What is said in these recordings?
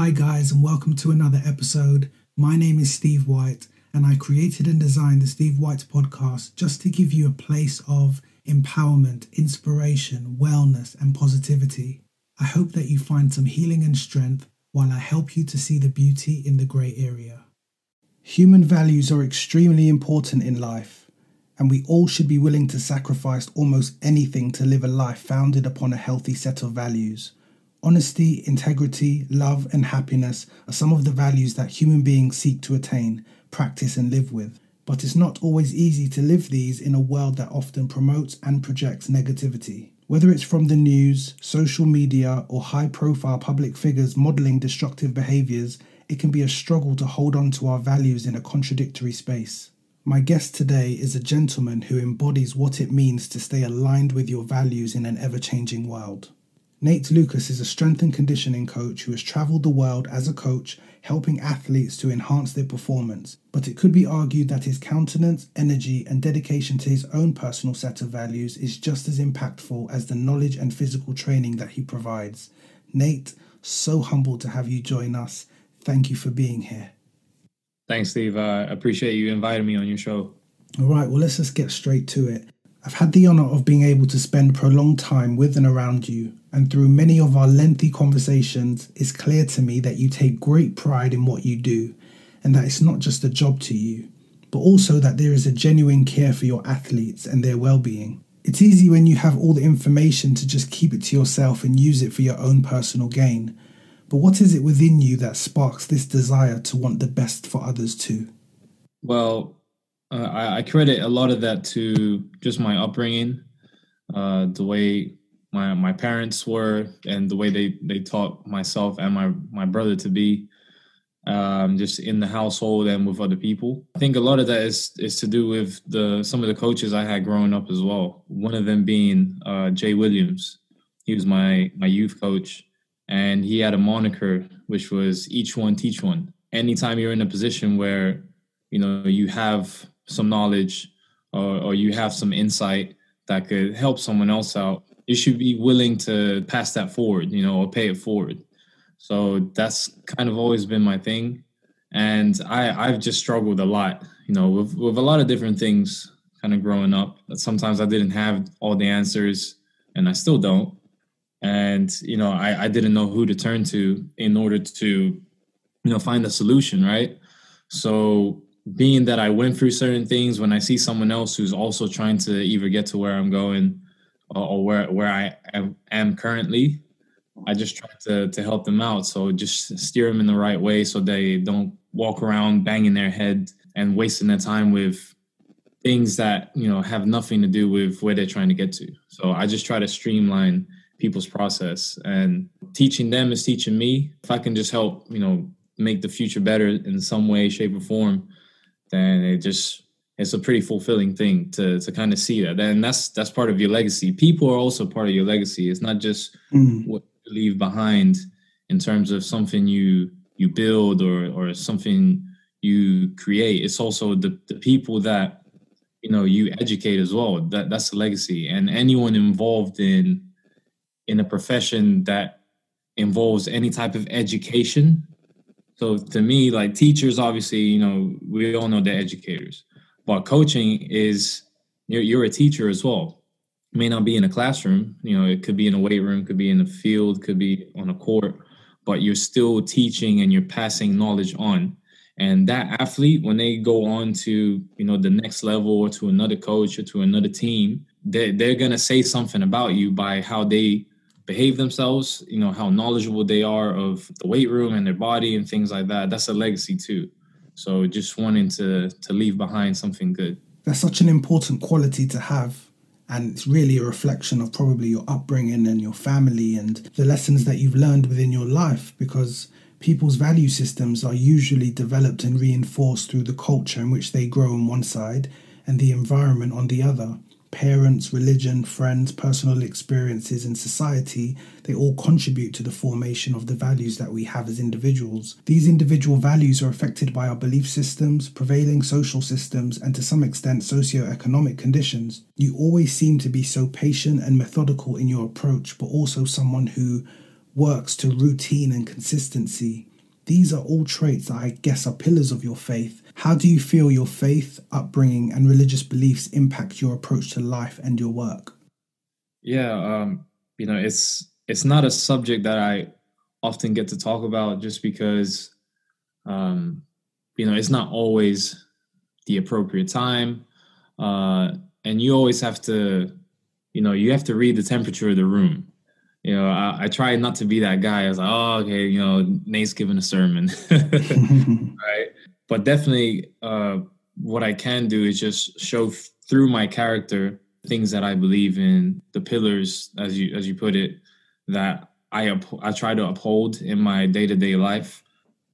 Hi, guys, and welcome to another episode. My name is Steve Whyte, and I created and designed the Steve Whyte podcast just to give you a place of empowerment, inspiration, wellness, and positivity. I hope that you find some healing and strength while I help you to see the beauty in the grey area. Human values are extremely important in life, and we all should be willing to sacrifice almost anything to live a life founded upon a healthy set of values. Honesty, integrity, love, and happiness are some of the values that human beings seek to attain, practice, and live with. But it's not always easy to live these in a world that often promotes and projects negativity. Whether it's from the news, social media, or high profile public figures modeling destructive behaviors, it can be a struggle to hold on to our values in a contradictory space. My guest today is a gentleman who embodies what it means to stay aligned with your values in an ever changing world. Nate Lucas is a strength and conditioning coach who has traveled the world as a coach, helping athletes to enhance their performance. But it could be argued that his countenance, energy, and dedication to his own personal set of values is just as impactful as the knowledge and physical training that he provides. Nate, so humbled to have you join us. Thank you for being here. Thanks, Steve. I appreciate you inviting me on your show. All right, well, let's just get straight to it. I've had the honor of being able to spend prolonged time with and around you, and through many of our lengthy conversations, it's clear to me that you take great pride in what you do, and that it's not just a job to you, but also that there is a genuine care for your athletes and their well being. It's easy when you have all the information to just keep it to yourself and use it for your own personal gain. But what is it within you that sparks this desire to want the best for others too? Well, uh, I, I, credit a lot of that to just my upbringing, uh, the way my my parents were, and the way they they taught myself and my my brother to be, um, just in the household and with other people. I think a lot of that is is to do with the some of the coaches I had growing up as well. One of them being uh, Jay Williams. He was my my youth coach, and he had a moniker which was "Each one teach one." Anytime you're in a position where you know you have some knowledge or, or you have some insight that could help someone else out, you should be willing to pass that forward, you know, or pay it forward. So that's kind of always been my thing. And I, I've just struggled a lot, you know, with, with a lot of different things kind of growing up. Sometimes I didn't have all the answers and I still don't. And, you know, I, I didn't know who to turn to in order to, you know, find a solution, right? So being that I went through certain things, when I see someone else who's also trying to either get to where I'm going or, where where I am, am, currently, I just try to to help them out. So just steer them in the right way so they don't walk around banging their head and wasting their time with things that you know have nothing to do with where they're trying to get to. So I just try to streamline people's process and teaching them is teaching me. If I can just help, you know, make the future better in some way, shape, or form then it just it's a pretty fulfilling thing to to kind of see that. And that's that's part of your legacy. People are also part of your legacy. It's not just mm. what you leave behind in terms of something you you build or or something you create. It's also the, the people that you know you educate as well. That that's a legacy. And anyone involved in in a profession that involves any type of education so to me, like teachers, obviously, you know, we all know they're educators, but coaching is you're, you're a teacher as well. May not be in a classroom, you know, it could be in a weight room, could be in a field, could be on a court, but you're still teaching and you're passing knowledge on. And that athlete, when they go on to, you know, the next level or to another coach or to another team, they're, they're to say something about you by how they behave themselves, you know, how knowledgeable they are of the weight room and their body and things like that. That's a legacy too. So just wanting to to leave behind something good. That's such an important quality to have. And it's really a reflection of probably your upbringing and your family and the lessons that you've learned within your life because people's value systems are usually developed and reinforced through the culture in which they grow on one side and the environment on the other parents, religion, friends, personal experiences, and society, they all contribute to the formation of the values that we have as individuals. These individual values are affected by our belief systems, prevailing social systems, and to some extent socio-economic conditions. You always seem to be so patient and methodical in your approach, but also someone who works to routine and consistency. These are all traits that I guess are pillars of your faith. How do you feel your faith, upbringing, and religious beliefs impact your approach to life and your work? Yeah, um, you know, it's it's not a subject that I often get to talk about just because um, you know, it's not always the appropriate time. Uh, and you always have to, you know, you have to read the temperature of the room. You know, I, I try not to be that guy. I was like, oh, okay, you know, Nate's giving a sermon, right? But definitely, uh, what I can do is just show f- through my character things that I believe in, the pillars, as you as you put it, that I up, I try to uphold in my day to day life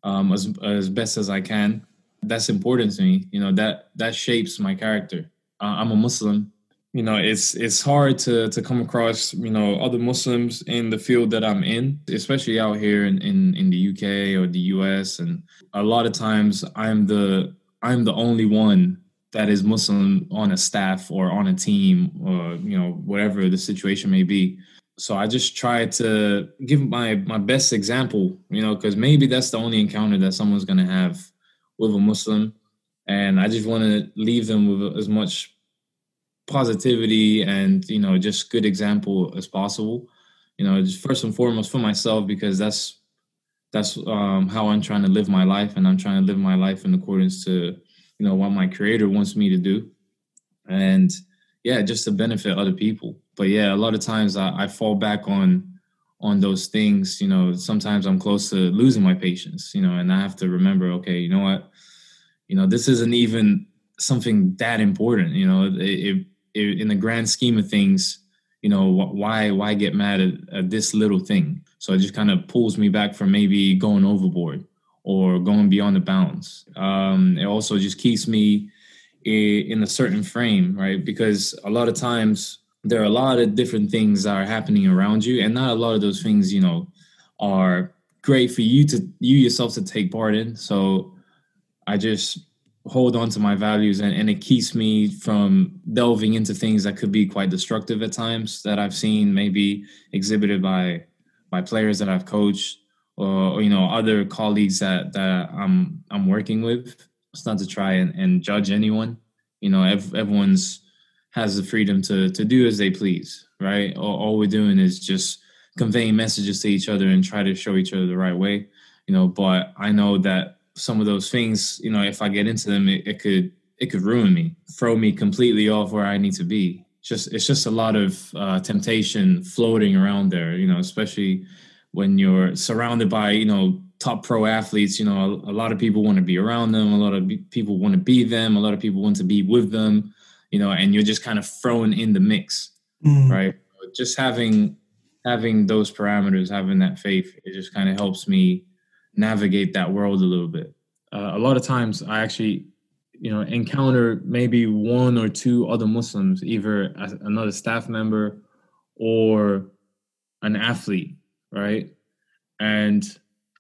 um, as as best as I can. That's important to me. You know that that shapes my character. Uh, I'm a Muslim. You know, it's it's hard to to come across you know other Muslims in the field that I'm in, especially out here in in, in the UK or the US. And a lot of times, I'm the I'm the only one that is Muslim on a staff or on a team or you know whatever the situation may be so I just try to give my my best example, you know, because maybe that's the only encounter that someone's gonna have with a Muslim, and I just want to leave them with as much positivity and you know just good example as possible. You know, just first and foremost for myself because that's that's um, how I'm trying to live my life, and I'm trying to live my life in accordance to you know what my Creator wants me to do, and yeah, just to benefit other people but yeah, a lot of times I, I fall back on on those things. You know, sometimes I'm close to losing my patience. You know, and I have to remember, okay, you know what, you know, this isn't even something that important. You know, it, it, in the grand scheme of things, you know, why why get mad at, at this little thing? So it just kind of pulls me back from maybe going overboard or going beyond the bounds. Um, it also just keeps me in a certain frame, right? Because a lot of times there are a lot of different things that are happening around you and not a lot of those things you know are great for you to you yourself to take part in so i just hold on to my values and, and it keeps me from delving into things that could be quite destructive at times that i've seen maybe exhibited by by players that i've coached or, or you know other colleagues that that i'm i'm working with it's not to try and, and judge anyone you know ev- everyone's has the freedom to to do as they please, right? All, all, we're doing is just conveying messages to each other and try to show each other the right way, you know. But I know that some of those things, you know, if I get into them, it, it could it could ruin me, throw me completely off where I need to be. Just it's just a lot of uh, temptation floating around there, you know, especially when you're surrounded by you know top pro athletes. You know, a, a lot of people want to be around them. A lot of people want to be them. A lot of people want to be with them you know, and you're just kind of thrown in the mix, mm. right? Just having having those parameters, having that faith, it just kind of helps me navigate that world a little bit. Uh, a lot of times, I actually, you know, encounter maybe one or two other Muslims, either another staff member or an athlete, right? And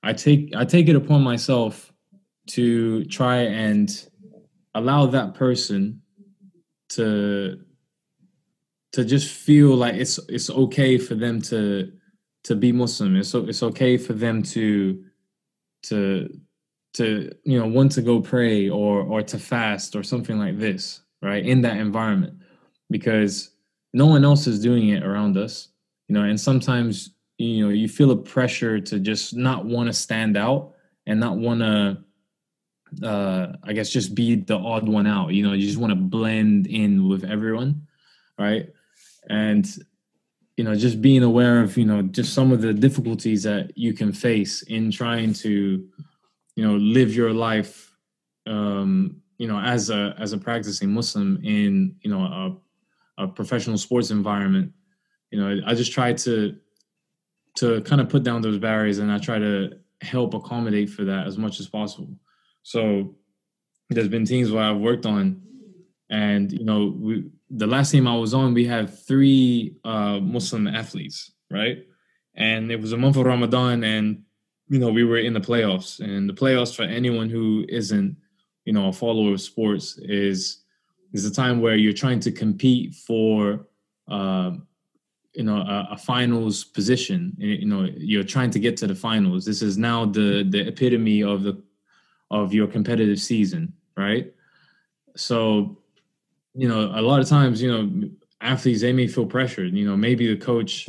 I take I take it upon myself to try and allow that person to to just feel like it's it's okay for them to to be Muslim. It's it's okay for them to to to you know want to go pray or or to fast or something like this, right? In that environment, because no one else is doing it around us, you know. And sometimes you know you feel a pressure to just not want to stand out and not want to uh i guess just be the odd one out you know you just want to blend in with everyone right and you know just being aware of you know just some of the difficulties that you can face in trying to you know live your life um you know as a as a practicing muslim in you know a, a professional sports environment. You know i just try to to kind of put down those barriers and i try to help accommodate for that as much as possible. So there's been teams where I've worked on, and you know, we, the last team I was on, we had three uh, Muslim athletes, right? And it was a month of Ramadan, and you know, we were in the playoffs. And the playoffs for anyone who isn't, you know, a follower of sports is is a time where you're trying to compete for uh, you know a, a, finals position you know you're trying to get to the finals this is now the the epitome of the of your competitive season right so you know a lot of times you know athletes they may feel pressured you know maybe the coach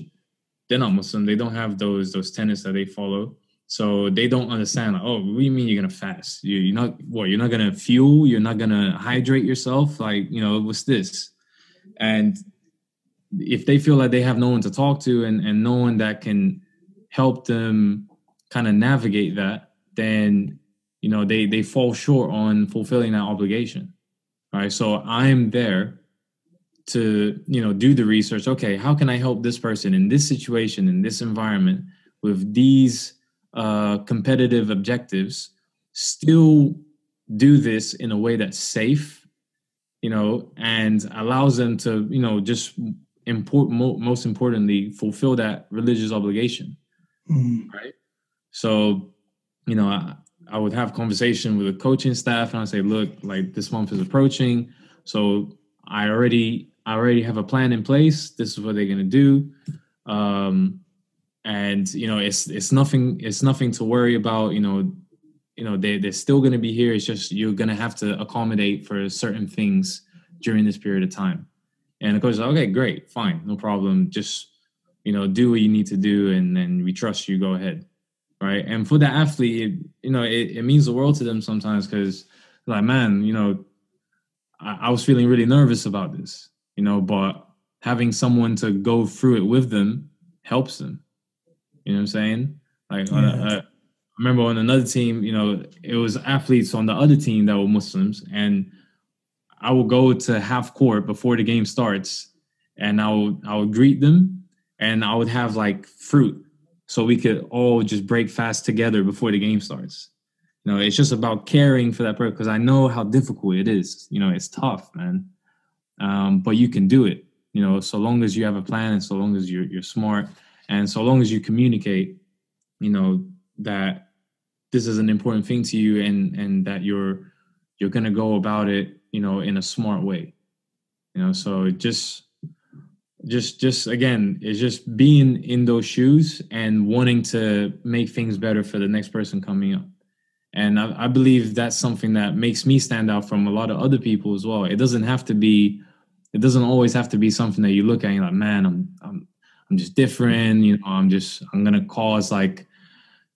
they're not muslim they don't have those those tenets that they follow. So they don't understand like, oh what do you mean you're gonna fast? You, you're not what you're not gonna fuel you're not gonna hydrate yourself? Like you know what's this? And if they feel like they have no one to talk to and, and no one that can help them kind of navigate that, then you know they they fall short on fulfilling that obligation. All right. So I'm there to, you know, do the research. Okay, how can I help this person in this situation, in this environment, with these uh, competitive objectives, still do this in a way that's safe, you know, and allows them to, you know, just important mo- most importantly fulfill that religious obligation mm. right so you know I, I would have conversation with the coaching staff and i say look like this month is approaching. So i already i already have a plan in place. This is what they're going to do. Um and you know it's it's nothing it's nothing to worry about you know you know they, they're still going to be here. It's just you're going to have to accommodate for certain things during this period of time. And the coach is like, okay, great, fine, no problem. Just you know, do what you need to do, and then we trust you. Go ahead, right? And for the athlete, it, you know, it, it means the world to them sometimes because, like, man, you know, I, I was feeling really nervous about this, you know, but having someone to go through it with them helps them. You know what I'm saying? Like, yeah. uh, I remember on another team, you know, it was athletes on the other team that were Muslims, and I will go to half court before the game starts, and I will I would greet them, and I would have like fruit, so we could all just break fast together before the game starts. You know, it's just about caring for that person because I know how difficult it is. You know, it's tough, man. Um, but you can do it. You know, so long as you have a plan and so long as you're you're smart and so long as you communicate, you know that this is an important thing to you and and that you're you're gonna go about it you know in a smart way you know so it just just just again it's just being in those shoes and wanting to make things better for the next person coming up and I, I, believe that's something that makes me stand out from a lot of other people as well it doesn't have to be it doesn't always have to be something that you look at and you're like man i'm i'm i'm just different you know i'm just i'm gonna cause like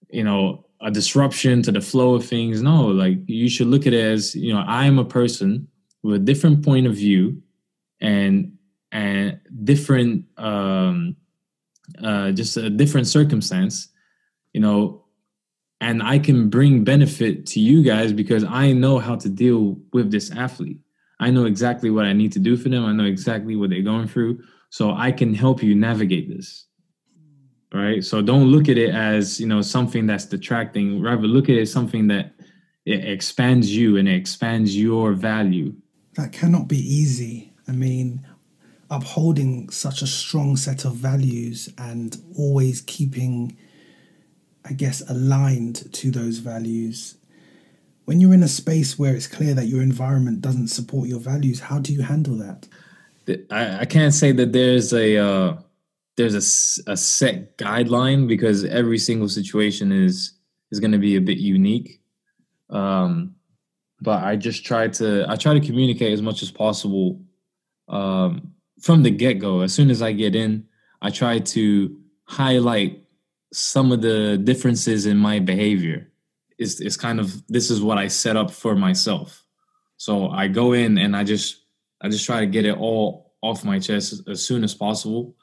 you know a disruption to the flow of things. No, like you should look at it as, you know, I am a person with a different point of view and and different um uh just a different circumstance, you know, and I can bring benefit to you guys because I know how to deal with this athlete. I know exactly what I need to do for them. I know exactly what they're going through. So I can help you navigate this right so don't look at it as you know something that's detracting rather look at it as something that it expands you and it expands your value that cannot be easy i mean upholding such a strong set of values and always keeping i guess aligned to those values. When you're in a space where it's clear that your environment doesn't support your values how do you handle that? I, I can't say that there's a uh there's a, a set guideline because every single situation is is going to be a bit unique. Um but i just try to i try to communicate as much as possible um from the get-go as soon as i get in i try to highlight some of the differences in my behavior is is kind of this is what i set up for myself so i go in and i just i just try to get it all off my chest as soon as possible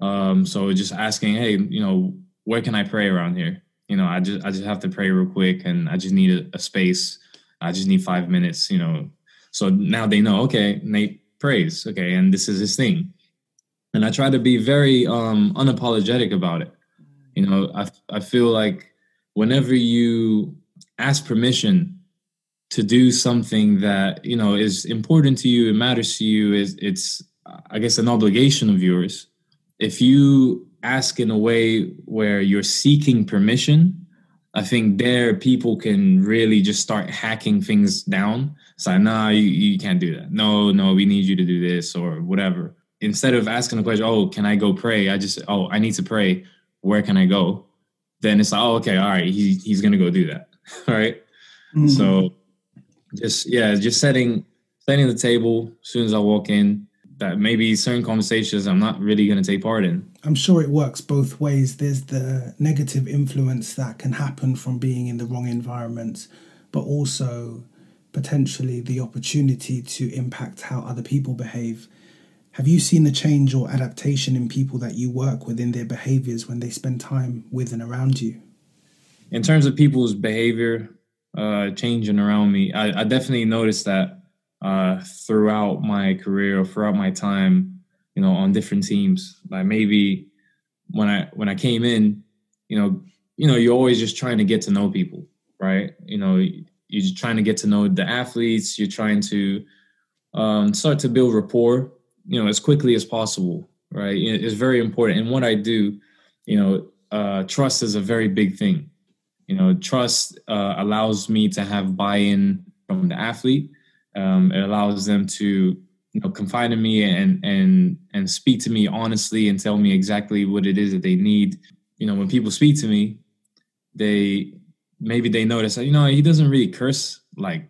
um, so just asking, hey, you know, where can I pray around here? You know, I just I just have to pray real quick, and I just need a, a space. I just need five minutes. You know, so now they know. Okay, Nate prays. Okay, and this is his thing. And I try to be very um, unapologetic about it. You know, I I feel like whenever you ask permission to do something that you know is important to you, it matters to you, is it's I guess an obligation of yours if you ask in a way where you're seeking permission, I think there people can really just start hacking things down. It's like, nah, you, you can't do that. No, no, we need you to do this or whatever. instead of asking the question, "Oh, can I go pray?" I just, "Oh, I need to pray. Where can I go?" Then it's like, "Oh, okay, all right, he, he's gonna go do that." all right? mm-hmm. So just yeah, just setting setting the table as soon as I walk in. That maybe certain conversations I'm not really going to take part in. I'm sure it works both ways. There's the negative influence that can happen from being in the wrong environment, but also potentially the opportunity to impact how other people behave. Have you seen a change or adaptation in people that you work with in their behaviors when they spend time with and around you? In terms of people's behavior, uh, changing around me. I, I definitely noticed that uh, throughout my career or throughout my time, you know, on different teams. Like maybe when I when I came in, you know, you know, you're always just trying to get to know people, right? You know, you're trying to get to know the athletes. You're trying to um, start to build rapport, you know, as quickly as possible, right? It's very important. And what I do, you know, uh, trust is a very big thing you know, trust uh, allows me to have buy-in from the athlete. Um, it allows them to you know confide in me and and and speak to me honestly and tell me exactly what it is that they need. You know, when people speak to me, they maybe they notice you know he doesn't really curse like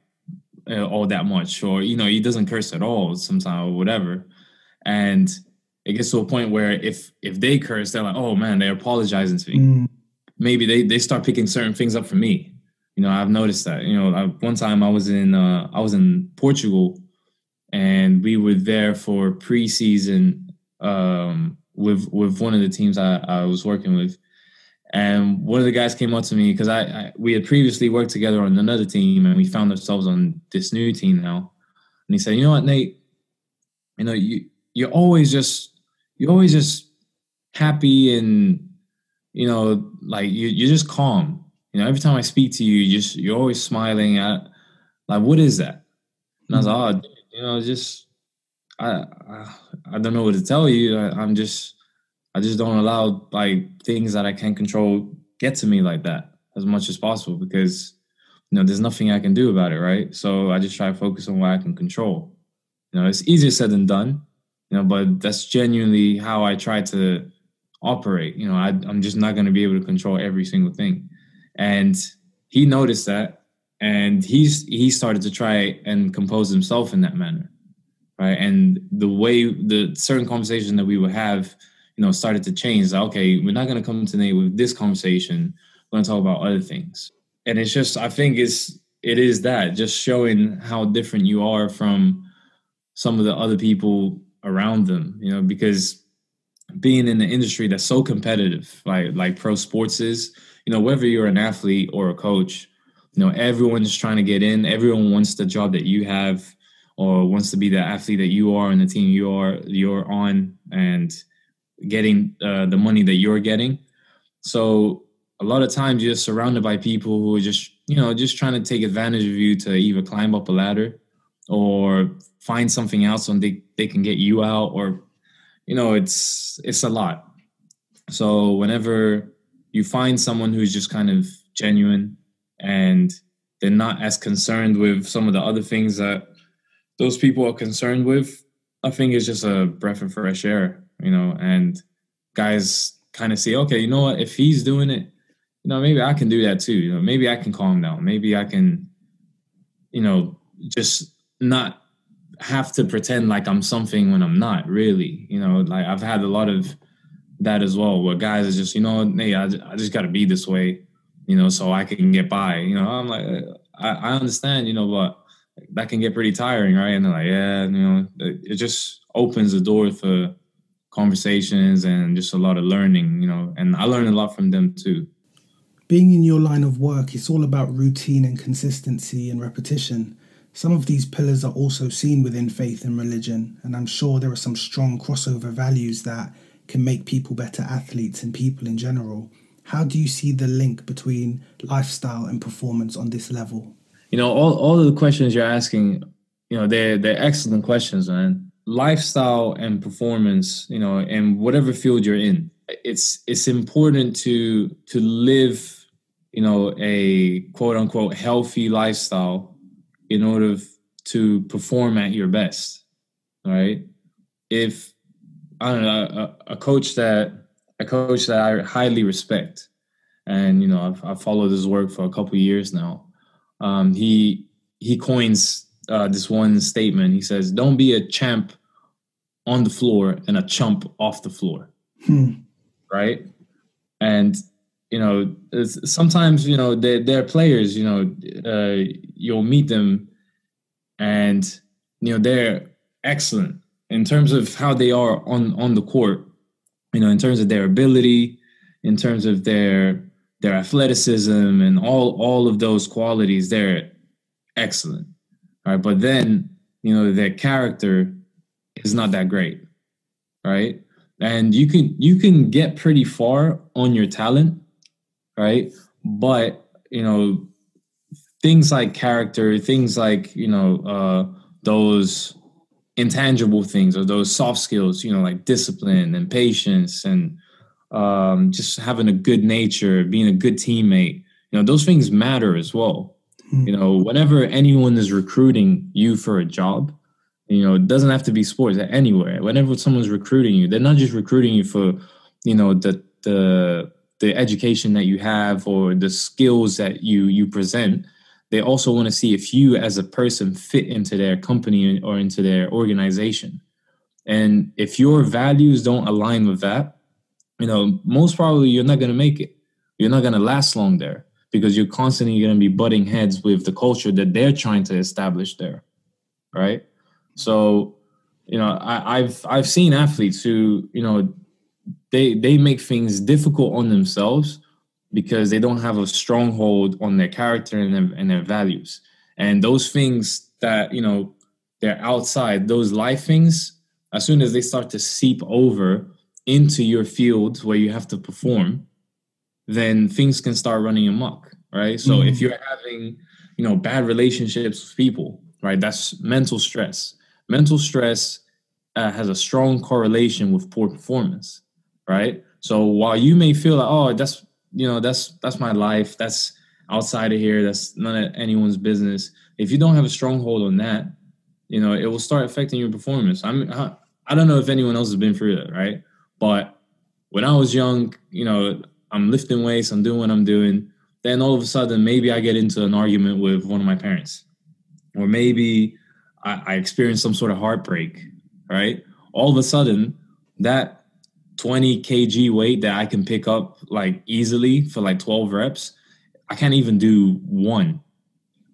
uh, all that much, or you know he doesn't curse at all sometimes or whatever, and it gets to a point where if if they curse, they're like, oh man, they're apologizing to me. Mm maybe they they start picking certain things up for me. You know, I've noticed that. You know, I, one time I was in uh, I was in Portugal, and we were there for preseason um, with with one of the teams I, I was working with, and one of the guys came up to me because I, I, we had previously worked together on another team, and we found ourselves on this new team now. And he said, "You know what, Nate? You know, you you're always just you're always just happy and you know, like you, you're just calm. You know, every time I speak to you, you just you're always smiling at like what is that? And I was hmm. like, oh, you know, just I, I, I don't know what to tell you. I, I'm just I just don't allow like things that I can't control get to me like that as much as possible because you know there's nothing I can do about it, right? So I just try to focus on what I can control. You know, it's easier said than done, you know, but that's genuinely how I try to operate. You know, I, I'm just not going to be able to control every single thing. And he noticed that, and he's he started to try and compose himself in that manner, right? And the way the certain conversation that we would have, you know, started to change. Like, okay, we're not going to come today with this conversation. We're going to talk about other things. And it's just, I think it's it is that just showing how different you are from some of the other people around them. You know, because being in the industry that's so competitive, like like pro sports is, you know, whether you're an athlete or a coach, you know, everyone's trying to get in. Everyone wants the job that you have, or wants to be the athlete that you are and the team you are you're on, and getting uh, the money that you're getting. So a lot of times you're surrounded by people who are just you know just trying to take advantage of you to either climb up a ladder or find something else and they, they can get you out or you know it's it's a lot so whenever you find someone who's just kind of genuine and they're not as concerned with some of the other things that those people are concerned with i think it's just a breath of fresh air you know and guys kind of say okay you know what if he's doing it you know maybe i can do that too you know maybe i can calm down maybe i can you know just not have to pretend like I'm something when I'm not really. You know, like I've had a lot of that as well, where guys are just, you know, hey, I, I just got to be this way, you know, so I can get by. You know, I'm like, I, I understand, you know, but that can get pretty tiring, right? And they're like, yeah, you know, it just opens the door for conversations and just a lot of learning, you know, and I learned a lot from them too. Being in your line of work, it's all about routine and consistency and repetition. Some of these pillars are also seen within faith and religion, and I'm sure there are some strong crossover values that can make people better athletes and people in general. How do you see the link between lifestyle and performance on this level? You know, all, all of the questions you're asking, you know, they're they're excellent questions, man. Lifestyle and performance, you know, and whatever field you're in, it's it's important to to live, you know, a quote unquote healthy lifestyle in order to perform at your best right if I don't know a, a, coach that a coach that I highly respect, and you know I've, I've followed his work for a couple years now. Um, he he coins uh, this one statement. He says, "Don't be a champ on the floor and a chump off the floor." Hmm. Right, and you know sometimes you know they're, they're players. You know uh, you'll meet them, and you know they're excellent in terms of how they are on on the court. You know, in terms of their ability, in terms of their their athleticism and all all of those qualities, they're excellent. Right, but then you know their character is not that great, right? And you can you can get pretty far on your talent, right? But you know things like character, things like you know uh, those intangible things or those soft skills, you know, like discipline and patience and um, just having a good nature, being a good teammate. You know, those things matter as well. You know, whenever anyone is recruiting you for a job, you know, it doesn't have to be sports anywhere. Whenever someone's recruiting you, they're not just recruiting you for, you know, the the the education that you have or the skills that you you present they also want to see if you as a person fit into their company or into their organization. And if your values don't align with that, you know, most probably you're not going to make it. You're not going to last long there because you're constantly going to be butting heads with the culture that they're trying to establish there. Right. So, you know, I, I've I've seen athletes who, you know, they they make things difficult on themselves because they don't have a stronghold on their character and their, and their values. And those things that, you know, they're outside, those life things, as soon as they start to seep over into your field where you have to perform, then things can start running amok, right? So mm-hmm. if you're having, you know, bad relationships with people, right, that's mental stress. Mental stress uh, has a strong correlation with poor performance, right? So while you may feel like, oh, that's you know that's that's my life that's outside of here that's none of anyone's business if you don't have a stronghold on that you know it will start affecting your performance i mean i, I don't know if anyone else has been through that right but when i was young you know i'm lifting weights i'm doing what i'm doing then all of a sudden maybe i get into an argument with one of my parents or maybe i, I experience some sort of heartbreak right all of a sudden that 20 kg weight that I can pick up like easily for like 12 reps, I can't even do one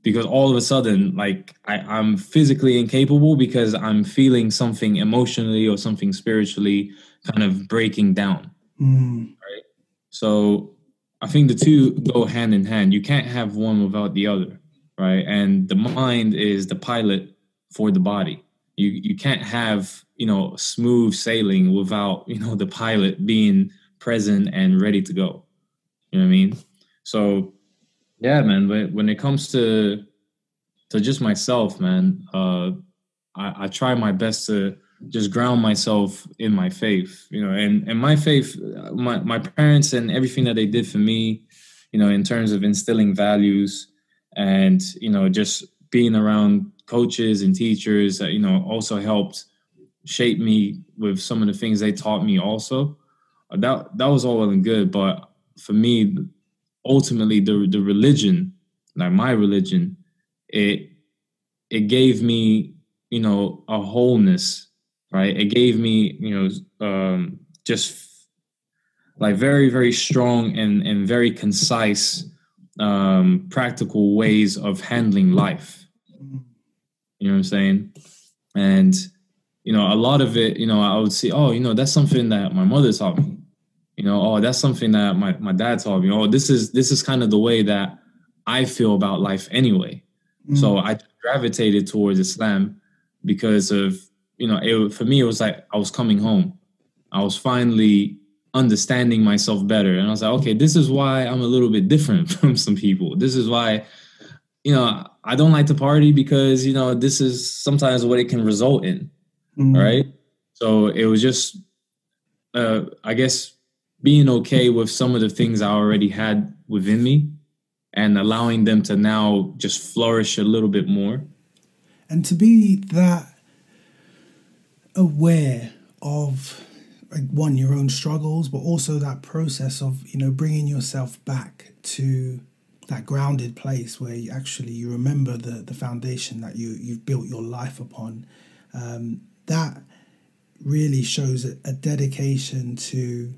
because all of a sudden, like I, I'm physically incapable because I'm feeling something emotionally or something spiritually kind of breaking down. Mm. So I think the two go hand in hand. You can't have one without the other. Right. And the mind is the pilot for the body. You you can't have you know smooth sailing without you know the pilot being present and ready to go you know what i mean so yeah man but when it comes to to just myself man uh i i try my best to just ground myself in my faith you know and and my faith my my parents and everything that they did for me you know in terms of instilling values and you know just being around coaches and teachers that you know also helped shape me with some of the things they taught me also. Uh, that that was all well and good but for me ultimately the the religion like my religion it it gave me you know a wholeness right it gave me you know um just like very very strong and and very concise um practical ways of handling life you know what i'm saying and you know, a lot of it, you know, I would see, oh, you know, that's something that my mother taught me. You know, oh, that's something that my, my dad taught me. Oh, this is this is kind of the way that I feel about life anyway. Mm-hmm. So I gravitated towards Islam because of, you know, it, for me it was like I was coming home. I was finally understanding myself better. And I was like, okay, this is why I'm a little bit different from some people. This is why, you know, I don't like to party because, you know, this is sometimes what it can result in mm-hmm. right? So it was just, uh, I guess, being okay with some of the things I already had within me and allowing them to now just flourish a little bit more. And to be that aware of like one your own struggles, but also that process of you know bringing yourself back to that grounded place where you actually you remember the the foundation that you you've built your life upon. Um, that really shows a, a dedication to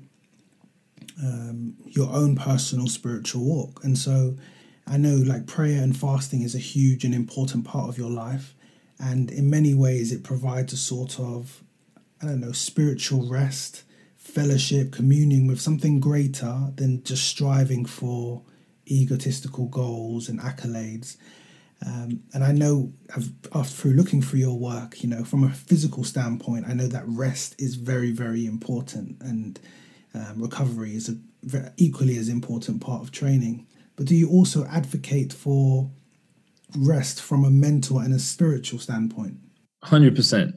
um, your own personal spiritual walk, and so I know like prayer and fasting is a huge and important part of your life. And in many ways, it provides a sort of, I don't know, spiritual rest, fellowship, communing with something greater than just striving for egotistical goals and accolades. Um, and I know after through looking through your work, you know, from a physical standpoint, I know that rest is very, very important, and um, recovery is a equally as important part of training but do you also advocate for rest from a mental and a spiritual standpoint? Hundred percent,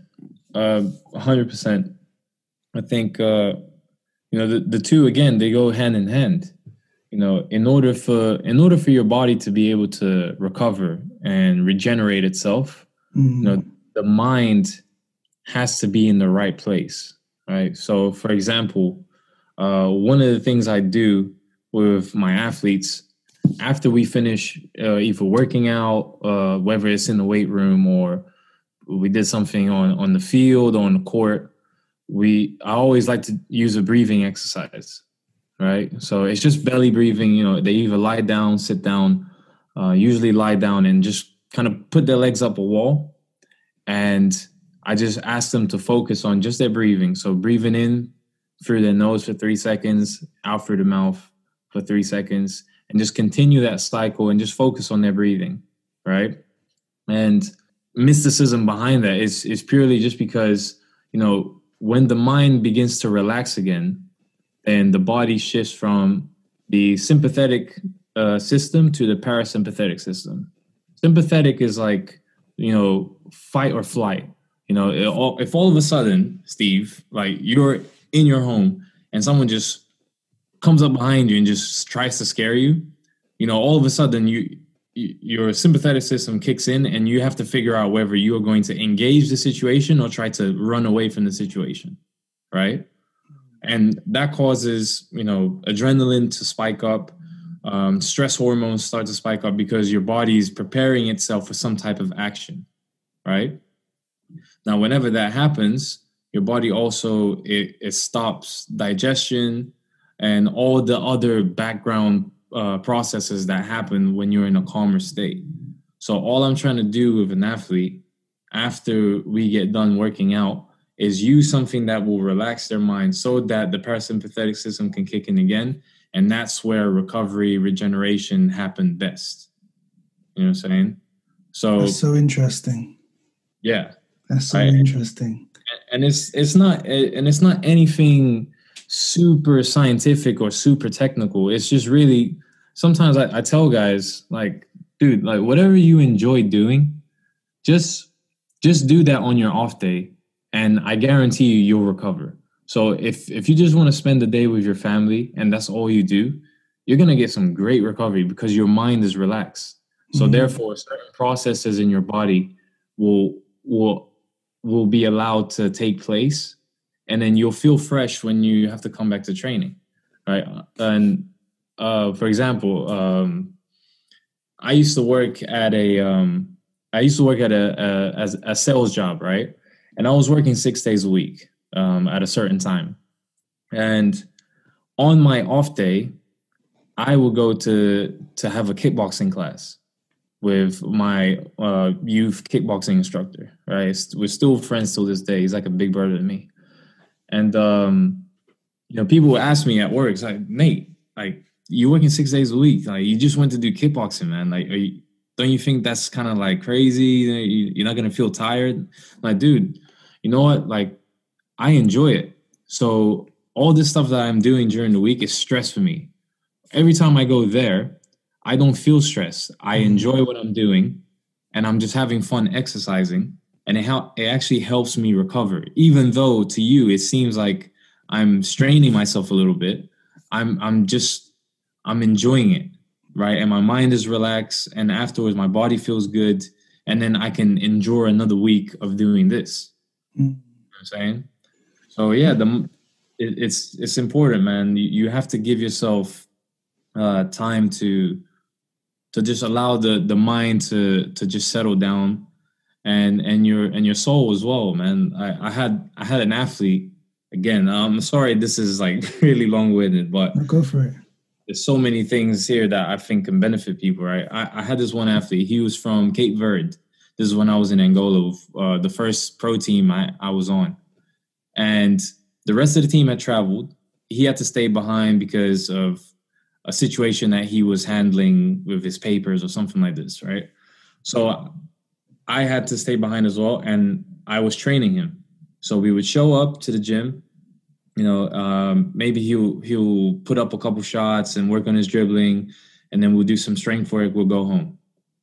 um, hundred percent. I think uh, you know the, the two again they go hand in hand. You know, in order for in order for your body to be able to recover and regenerate itself, mm. you know, the mind has to be in the right place, right? So, for example, uh, one of the things I do with my athletes after we finish uh, either working out, uh, whether it's in the weight room or we did something on on the field on the court, we I always like to use a breathing exercise, right? So it's just belly breathing. You know, they either lie down, sit down, uh, usually lie down, and just kind of put their legs up a wall, and I just ask them to focus on just their breathing. So breathing in through their nose for three seconds, out through the mouth for three seconds and just continue that cycle and just focus on their breathing, right? And mysticism behind that is is purely just because you know when the mind begins to relax again, and the body shifts from the sympathetic uh, system to the parasympathetic system. Sympathetic is like you know fight or flight. You know, if all of a sudden, Steve, like you're in your home and someone just comes up behind you and just tries to scare you, you know, all of a sudden you your sympathetic system kicks in and you have to figure out whether you are going to engage the situation or try to run away from the situation right? And that causes you know adrenaline to spike up um, stress hormones start to spike up because your body is preparing itself for some type of action right? Now whenever that happens your body also it, it stops digestion and all the other background uh, processes that happen when you're in a calmer state. So all I'm trying to do with an athlete after we get done working out is use something that will relax their mind so that the parasympathetic system can kick in again. And that's where recovery, regeneration happen best. You know what I'm saying? So that's so interesting. Yeah. That's so interesting. And it's it's not and it's not anything super scientific or super technical. It's just really sometimes I, I tell guys like, dude, like whatever you enjoy doing, just just do that on your off day, and I guarantee you you'll recover. So if if you just want to spend the day with your family and that's all you do, you're gonna get some great recovery because your mind is relaxed. So mm-hmm. therefore, certain processes in your body will will will be allowed to take place and then you'll feel fresh when you have to come back to training right? And uh, for example um, i used to work at a um, I used to work at a, a, as a sales job right? And i was working six days a week um, at a certain time. And on my off day i would go to to have a kickboxing class with my uh, youth kickboxing instructor right? We're still friends till this day. He's like a big brother to me and um, you know, people would ask me at work, it's like, Nate, like you're working six days a week. Like you just went to do kickboxing, man. Like, you, don't you think that's kind of like crazy? You're not gonna feel tired? Like, dude, you know what? Like, I enjoy it. So all this stuff that I'm doing during the week is stress for me. Every time I go there, I don't feel stressed. I mm-hmm. enjoy what I'm doing, and I'm just having fun exercising and it help it actually helps me recover even though to you it seems like i'm straining myself a little bit i'm i'm just i'm enjoying it right and my mind is relaxed and afterwards my body feels good and then i can endure another week of doing this mm. you know i'm saying so yeah the it, it's it's important, man. You, you have to give yourself uh, time to to just allow the the mind to to just settle down and and your and your soul as well man. I i had i had an athlete. Again i'm sorry this is like really long-winded but no, go for it. there's so many things here that i think can benefit people right? I, I had this one athlete. He was from cape verde. This is when i was in angola uh, the first pro team I, I was on. And the rest of the team had traveled. He had to stay behind because of a situation that he was handling with his papers or something like this, right? So I had to stay behind as well, and I was training him. So we would show up to the gym. You know, um, maybe he'll he'll put up a couple shots and work on his dribbling, and then we'll do some strength work. We'll go home,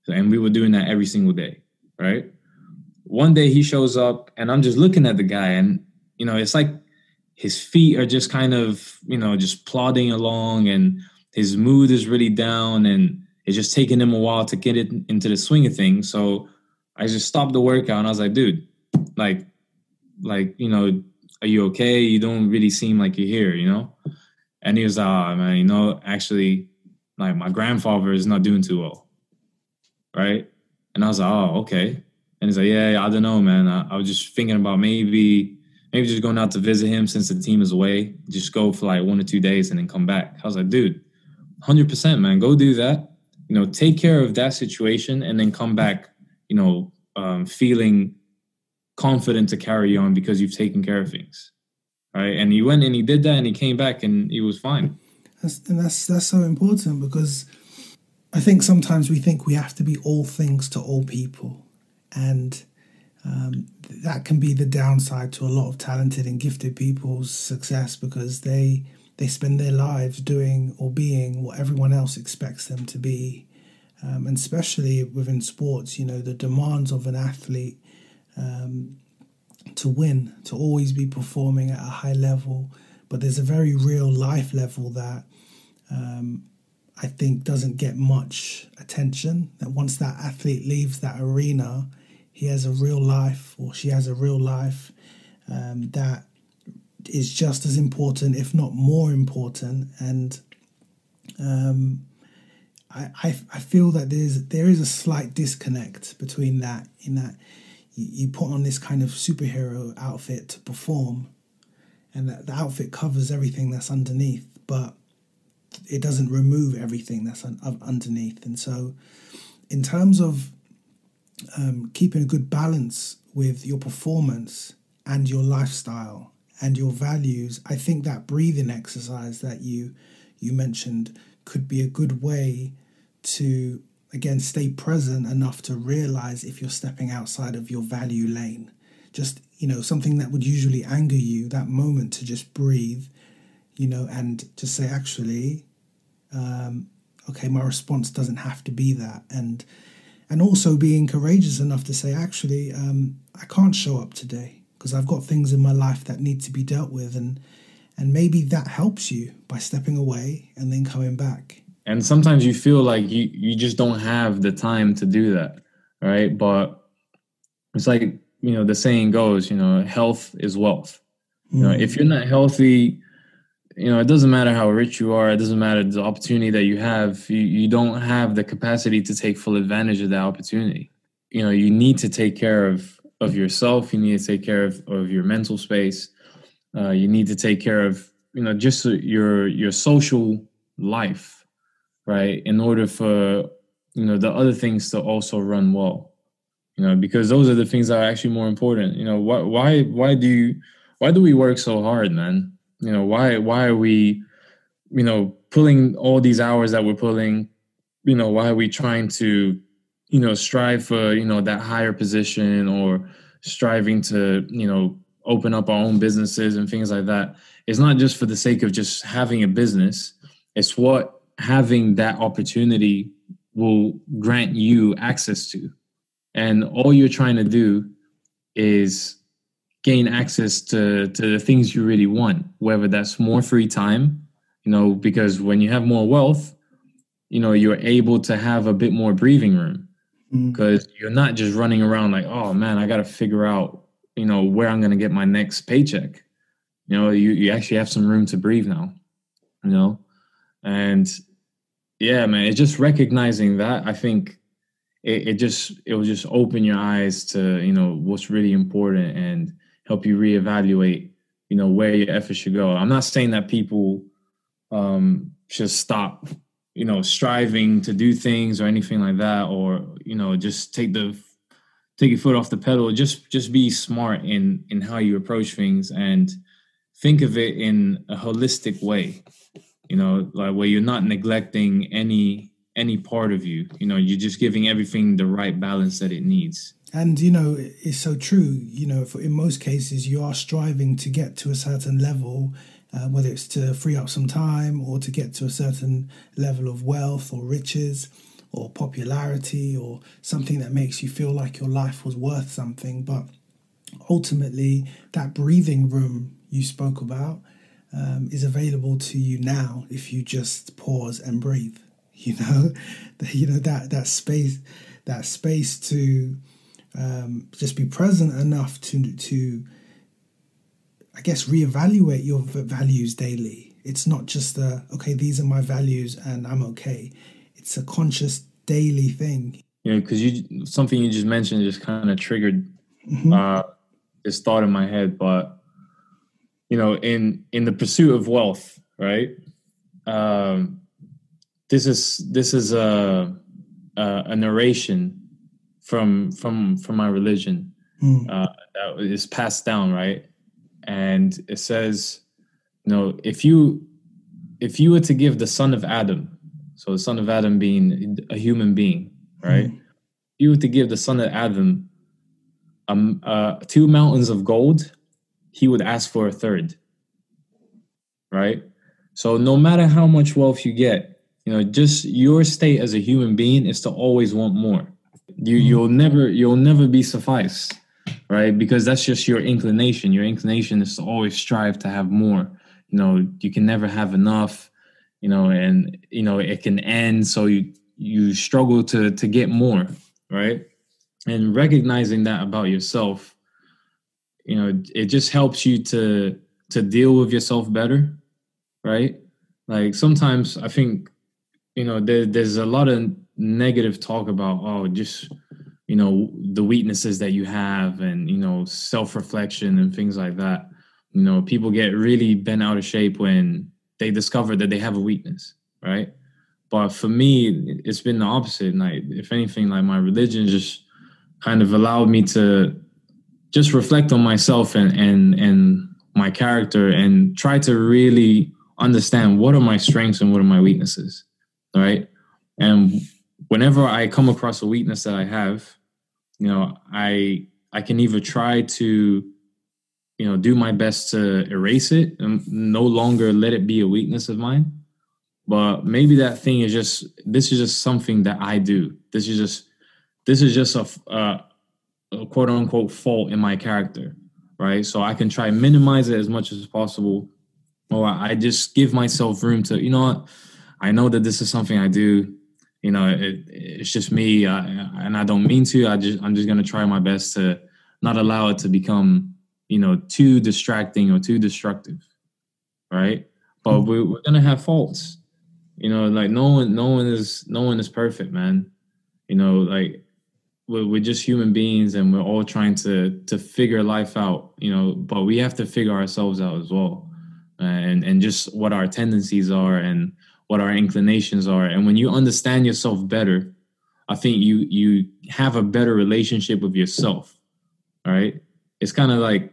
and we were doing that every single day, right? One day he shows up, and I'm just looking at the guy, and you know, it's like his feet are just kind of you know just plodding along, and his mood is really down and it's just taking him a while to get it into the swing of things. So I just stopped the workout and I was like, dude, like, like, you know, are you okay? You don't really seem like you're here, you know? And he was like, oh, man, you know, actually, like my grandfather is not doing too well. Right. And I was like, oh, okay. And he's like, yeah, I don't know, man. I, I was just thinking about maybe, maybe just going out to visit him since the team is away. Just go for like one or two days and then come back. I was like, dude, 100% man go do that you know take care of that situation and then come back you know um, feeling confident to carry on because you've taken care of things right? And he went and he did that and he came back and he was fine. That's, and that's that's so important because i think sometimes we think we have to be all things to all people. And um, that can be the downside to a lot of talented and gifted people's success because they they spend their lives doing or being what everyone else expects them to be. Um, and especially within sports, you know, the demands of an athlete um, to win, to always be performing at a high level. But there's a very real life level that um, I think doesn't get much attention. That once that athlete leaves that arena, he has a real life or she has a real life um, that is just as important, if not more important. And um, I, I, I feel that there's there is a slight disconnect between that. In that you, you put on this kind of superhero outfit to perform, and that the outfit covers everything that's underneath, but it doesn't remove everything that's un, underneath. And so, in terms of um, keeping a good balance with your performance and your lifestyle and your values, I think that breathing exercise that you you mentioned could be a good way to again stay present enough to realize if you're stepping outside of your value lane. Just, you know, something that would usually anger you, that moment to just breathe, you know, and to say, actually, um, okay, my response doesn't have to be that. And and also being courageous enough to say, actually, um, I can't show up today because I've got things in my life that need to be dealt with and and maybe that helps you by stepping away and then coming back. And sometimes you feel like you you just don't have the time to do that, right? But it's like, you know, the saying goes, you know, health is wealth. You know, if you're not healthy, you know, it doesn't matter how rich you are, it doesn't matter the opportunity that you have, you, you don't have the capacity to take full advantage of that opportunity. You know, you need to take care of of yourself. You need to take care of, of your mental space. Uh, you need to take care of you know just your your social life, right? In order for you know the other things to also run well. You know, because those are the things that are actually more important. You know, why why why do you why do we work so hard, man? You know, why why are we you know pulling all these hours that we're pulling? You know, why are we trying to you know strive for you know that higher position or striving to you know open up our own businesses and things like that it's not just for the sake of just having a business it's what having that opportunity will grant you access to and all you're trying to do is gain access to to the things you really want whether that's more free time you know because when you have more wealth you know you're able to have a bit more breathing room Mm-hmm. because you're not just running around like, oh man, I got to figure out, you know, where I'm going to get my next paycheck. You know, you, you actually have some room to breathe now. You know? And yeah, man, it's just recognizing that. I think it, it just it will just open your eyes to, you know, what's really important and help you reevaluate, you know, where your effort should go. I'm not saying that people um should stop you know striving to do things or anything like that or you know just take the take your foot off the pedal just just be smart in in how you approach things and think of it in a holistic way you know like where you're not neglecting any any part of you. You know you're just giving everything the right balance that it needs. And you know it's so true. You know for, in most cases you are striving to get to a certain level uh, whether it's to free up some time or to get to a certain level of wealth or riches or popularity or something that makes you feel like your life was worth something. But ultimately, that breathing room you spoke about um, is available to you now if you just pause and breathe. You know, you know that that space, that space to um, just be present enough to to I guess reevaluate your values daily. It's not just the okay, these are my values and I'm okay it's a conscious daily thing. Yeah, because you something you just mentioned just kind of triggered mm-hmm. uh, this thought in my head. But you know, in in the pursuit of wealth, right? Um, this is this is a a, a narration from from from my religion mm. uh, that is passed down, right? And it says, you know, if you if you were to give the son of Adam so the son of Adam being a human being, right? Mm. You were to give the son of Adam um, uh, two mountains of gold, he would ask for a third, right? So no matter how much wealth you get, you know, just your state as a human being is to always want more. You mm. you'll never you'll never be suffice, right? Because that's just your inclination. Your inclination is to always strive to have more. You know, you can never have enough you know, and you know it can end. So you you struggle to to get more, right? And recognizing that about yourself, you know, it just helps you to to deal with yourself better, right? Like sometimes I think, you know, there, there's a lot of negative talk about oh, just you know the weaknesses that you have and you know self reflection and things like that. You know, people get really bent out of shape when they discover that they have a weakness, right? But for me, it's been the opposite. Like, if anything, like my religion just kind of allowed me to just reflect on myself and and and my character and try to really understand what are my strengths and what are my weaknesses, right? And whenever I come across a weakness that I have, you know, I I can either try to you know do my best to erase it and no longer let it be a weakness of mine but maybe that thing is just this is just something that i do this is just this is just a, uh, a quote unquote fault in my character right? So i can try minimize it as much as possible or i just give myself room to you know what? I know that this is something i do you know it, it's just me and i don't mean to i just i'm just to try my best to not allow it to become you know too distracting or too destructive right? But we're, we're gonna have faults you know like no one no one is no one is perfect man. You know like we're, we're just human beings and we're all trying to to figure life out you know but we have to figure ourselves out as well. And and just what our tendencies are and what our inclinations are. And when you understand yourself better i think you you have a better relationship with yourself all right? It's kind of like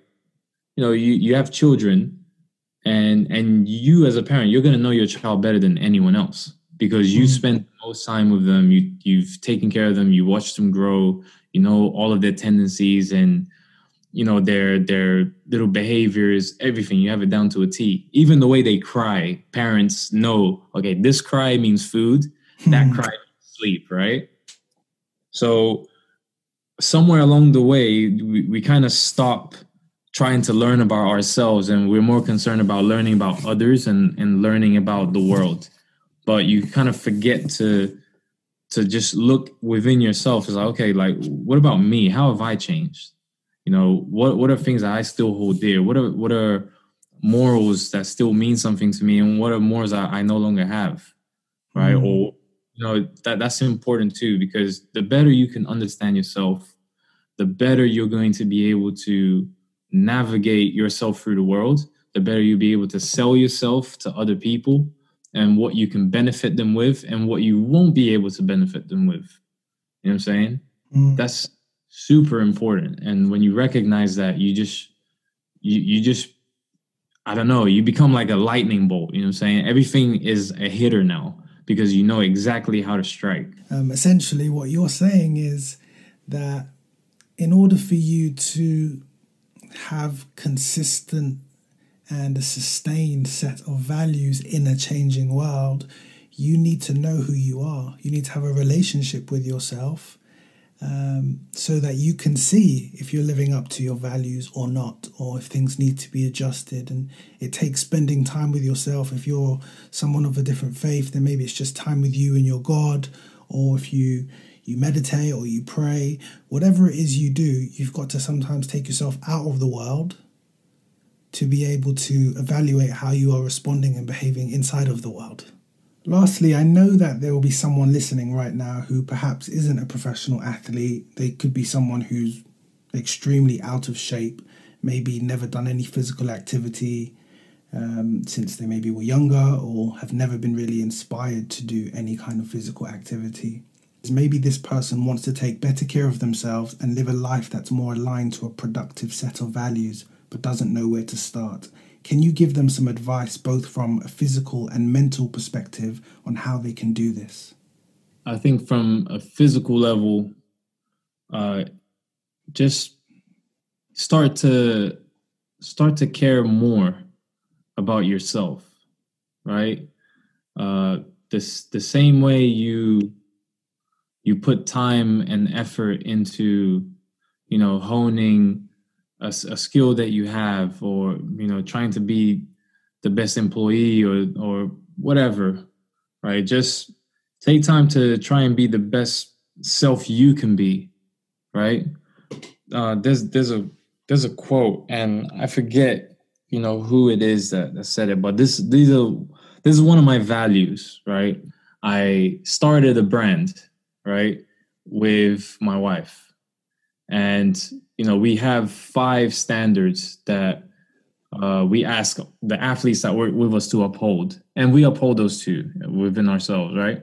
you know you you have children and and you as a parent you're going to know your child better than anyone else because you mm-hmm. spend most time with them. You you've taken care of them. You watched them grow. You know all of their tendencies and you know their their little behaviors everything. You have it down to a t. Even the way they cry parents know okay this cry means food. That hmm. cry means sleep right? So somewhere along the way we, we kind of stop trying to learn about ourselves and we're more concerned about learning about others and, and learning about the world but you kind of forget to to just look within yourself. Is like okay like what about me? How have i changed? You know what what are things that i still hold dear? What are what are morals that still mean something to me? And what are morals I, I no longer have? Right? Mm. or you know that that's important too because the better you can understand yourself the better you're going to be able to navigate yourself through the world the better you'll be able to sell yourself to other people and what you can benefit them with and what you won't be able to benefit them with you know what i'm saying mm. that's super important and when you recognize that you just you you just I don't know, you become like a lightning bolt, you know what I'm saying? Everything is a hitter now because you know exactly how to strike. Um, essentially, what you're saying is that in order for you to have consistent and a sustained set of values in a changing world, you need to know who you are. You need to have a relationship with yourself um, so that you can see if you're living up to your values or not, or if things need to be adjusted. And it takes spending time with yourself. If you're someone of a different faith, then maybe it's just time with you and your God, or if you you meditate or you pray, whatever it is you do, you've got to sometimes take yourself out of the world to be able to evaluate how you are responding and behaving inside of the world. Lastly, I know that there will be someone listening right now who perhaps isn't a professional athlete. They could be someone who's extremely out of shape, maybe never done any physical activity um, since they maybe were younger or have never been really inspired to do any kind of physical activity. Maybe this person wants to take better care of themselves and live a life that's more aligned to a productive set of values, but doesn't know where to start. Can you give them some advice, both from a physical and mental perspective, on how they can do this? I think from a physical level, uh, just start to start to care more about yourself, right? Uh, this the same way you you put time and effort into you know honing a, a skill that you have or you know trying to be the best employee or or whatever right? Just take time to try and be the best self you can be right? Uh, there's there's a there's a quote and i forget you know who it is that, that said it but this these are this is one of my values right? I started a brand right with my wife. And you know we have five standards that uh, we ask the athletes that work with us to uphold and we uphold those two within ourselves right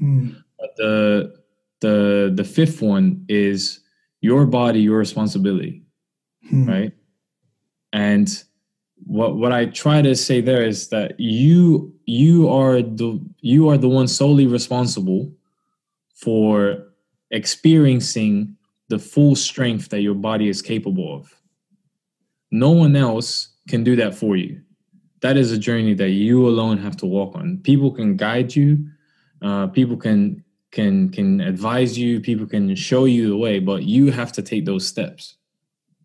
mm. the the the fifth one is your body your responsibility mm. right and what what i try to say there is that you you are the you are the one solely responsible for experiencing the full strength that your body is capable of. No one else can do that for you. That is a journey that you alone have to walk on. People can guide you, uh, people can can can advise you, people can show you the way, but you have to take those steps.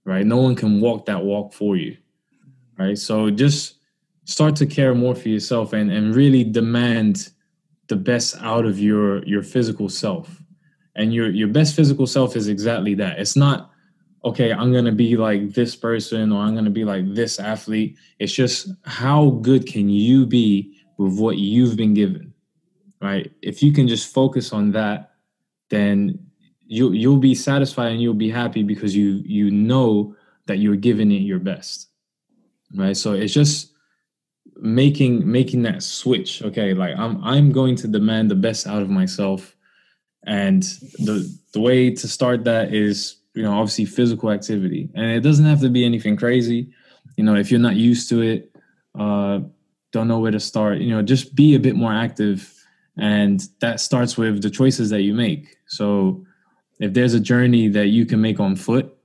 Right? No one can walk that walk for you. Right? So just start to care more for yourself and and really demand the best out of your your physical self and your your best physical self is exactly that. It's not okay i'm gonna be like this person or i'm gonna be like this athlete. It's just how good can you be with what you've been given right? If you can just focus on that then you you'll be satisfied and you'll be happy because you you know that you're giving it your best right? So it's just making making that switch. Okay like i'm i'm going to demand the best out of myself and the the way to start that is, you know, obviously physical activity. And it doesn't have to be anything crazy. You know, if you're not used to it, uh, don't know where to start, you know, just be a bit more active. And that starts with the choices that you make. So if there's a journey that you can make on foot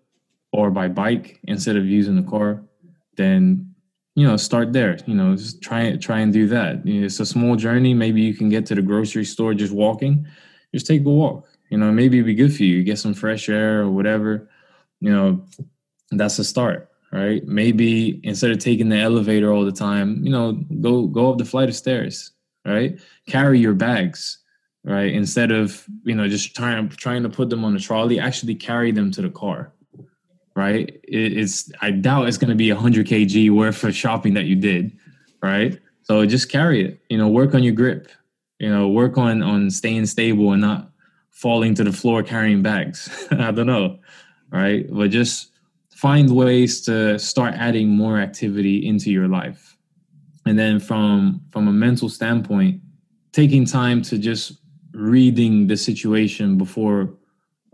or by bike instead of using the car, then you know start there you know just try try and do that you know, it's a small journey maybe you can get to the grocery store just walking just take a walk. You know, maybe it'd be good for you. Get some fresh air or whatever. You know, that's a start, right? Maybe instead of taking the elevator all the time, you know, go go up the flight of stairs, right? Carry your bags, right? Instead of you know just trying trying to put them on the trolley, actually carry them to the car, right? It, it's I doubt it's going to be 100 kg worth of shopping that you did, right? So just carry it. You know, work on your grip. You know, work on on staying stable and not falling to the floor carrying bags. I don't know, right? But just find ways to start adding more activity into your life. And then from from a mental standpoint, taking time to just reading the situation before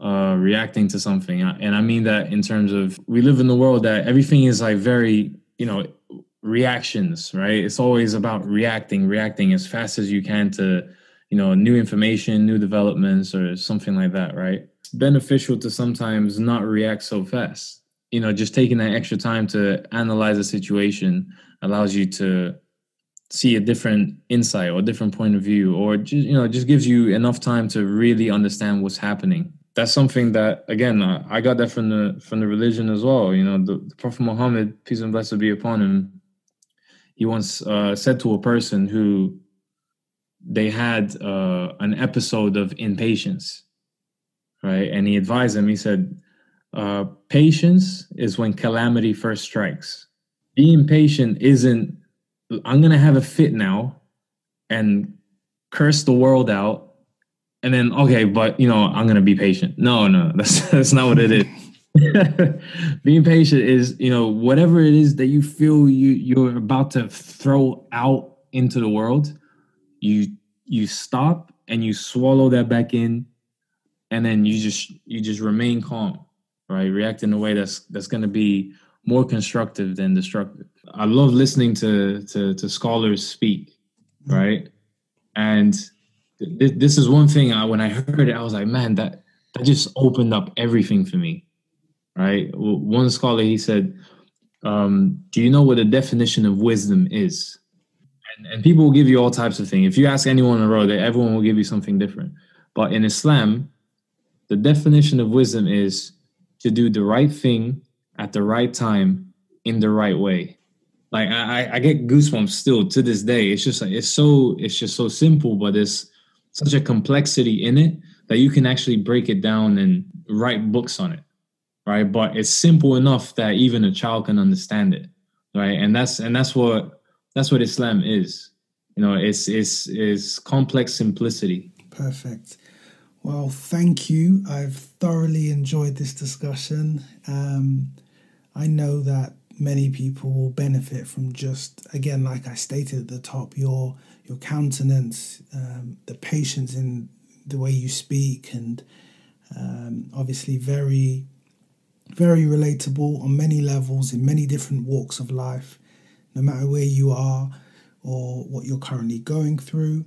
uh, reacting to something. And I mean that in terms of we live in the world that everything is like very, you know, reactions, right? It's always about reacting, reacting as fast as you can to, you know, new information, new developments, or something like that, right? It's beneficial to sometimes not react so fast. You know, just taking that extra time to analyze a situation allows you to see a different insight or different point of view, or just, you know, just gives you enough time to really understand what's happening that's something that again I got that from the from the religion as well. You know, the, the Prophet Muhammad, peace and blessings be upon him, he once uh, said to a person who they had uh, an episode of impatience, right? And he advised him, He said, uh, "Patience is when calamity first strikes. Being patient isn't. I'm gonna have a fit now, and curse the world out." and then okay, but you know, I'm gonna be patient. No, no, that's that's not what it is. Being patient is, you know, whatever it is that you feel you you're about to throw out into the world, you you stop and you swallow that back in, and then you just you just remain calm, right? React in a way that's that's gonna be more constructive than destructive. I love listening to to to scholars speak, mm-hmm. right? And this, this is one thing I, when I heard it, I was like, man, that that just opened up everything for me. Right? One scholar he said, um, "Do you know what the definition of wisdom is?" And, and people will give you all types of things. If you ask anyone on the road, everyone will give you something different. But in Islam, the definition of wisdom is to do the right thing at the right time in the right way. Like I, I get goosebumps still to this day. It's just like it's so it's just so simple, but it's such a complexity in it that you can actually break it down and write books on it right? But it's simple enough that even a child can understand it right? And that's and that's what that's what islam is. You know it's it's is complex simplicity. Perfect. Well thank you. I've thoroughly enjoyed this discussion. Um, i know that many people will benefit from just again like i stated at the top your your countenance, um, the patience in the way you speak, and um, obviously very, very relatable on many levels in many different walks of life, no matter where you are or what you're currently going through.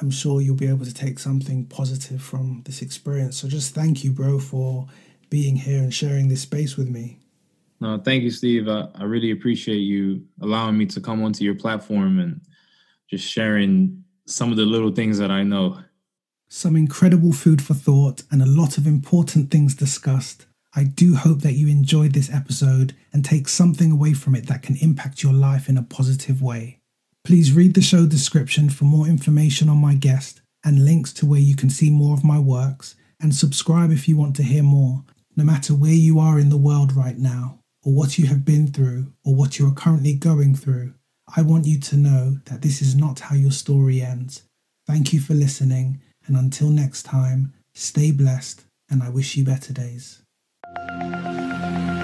I'm sure you'll be able to take something positive from this experience. So just thank you, bro, for being here and sharing this space with me. No, thank you, Steve. I, I really appreciate you allowing me to come onto your platform and just sharing some of the little things that I know. Some incredible food for thought and a lot of important things discussed. I do hope that you enjoyed this episode and take something away from it that can impact your life in a positive way. Please read the show description for more information on my guest and links to where you can see more of my works, and subscribe if you want to hear more, no matter where you are in the world right now, or what you have been through, or what you are currently going through. I want you to know that this is not how your story ends. Thank you for listening, and until next time, stay blessed, and I wish you better days. うん。